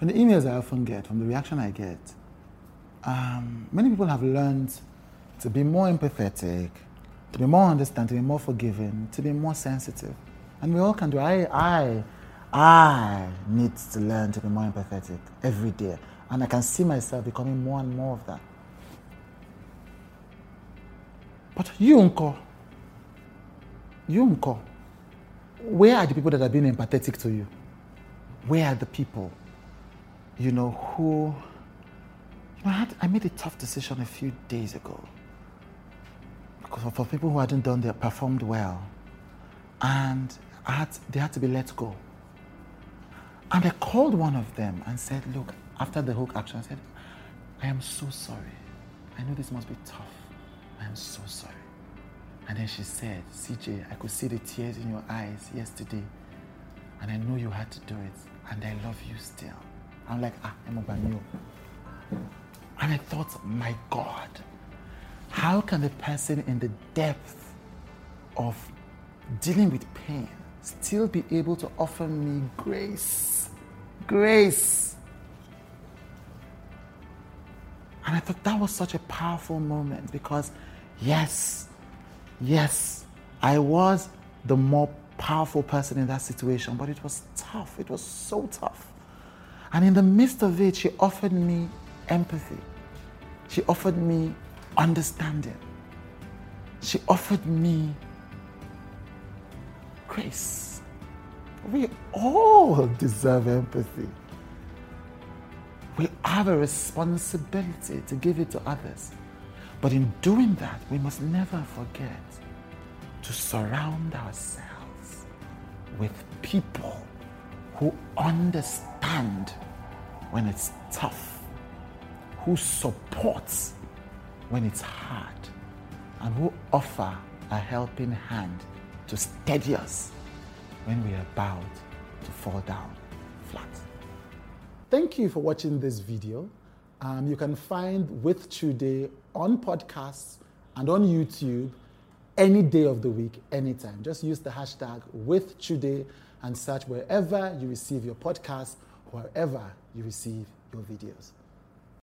From the emails I often get, from the reaction I get, um, many people have learned to be more empathetic, to be more understanding, to be more forgiving, to be more sensitive. And we all can do. I, I, I need to learn to be more empathetic every day. And I can see myself becoming more and more of that. But you, Uncle, you, Uncle, where are the people that are being empathetic to you? Where are the people, you know, who, you know, I, had, I made a tough decision a few days ago. Because for people who hadn't done their, performed well. And I had, they had to be let go. And I called one of them and said, look, after the hook action, I said, I am so sorry. I know this must be tough. I am so sorry. And then she said, CJ, I could see the tears in your eyes yesterday. And I know you had to do it. And I love you still. I'm like, ah, I'm you. And I thought, my God, how can the person in the depth of dealing with pain still be able to offer me grace? Grace. And I thought that was such a powerful moment because, yes, yes, I was the more powerful person in that situation, but it was tough. It was so tough. And in the midst of it, she offered me empathy. She offered me understanding. She offered me grace. We all deserve empathy. We have a responsibility to give it to others. But in doing that, we must never forget to surround ourselves with people who understand when it's tough, who supports when it's hard, and who offer a helping hand to steady us when we are about to fall down flat. Thank you for watching this video. Um, you can find With Chude on podcasts and on YouTube any day of the week, anytime. Just use the hashtag With Chude and search wherever you receive your podcasts, wherever you receive your videos.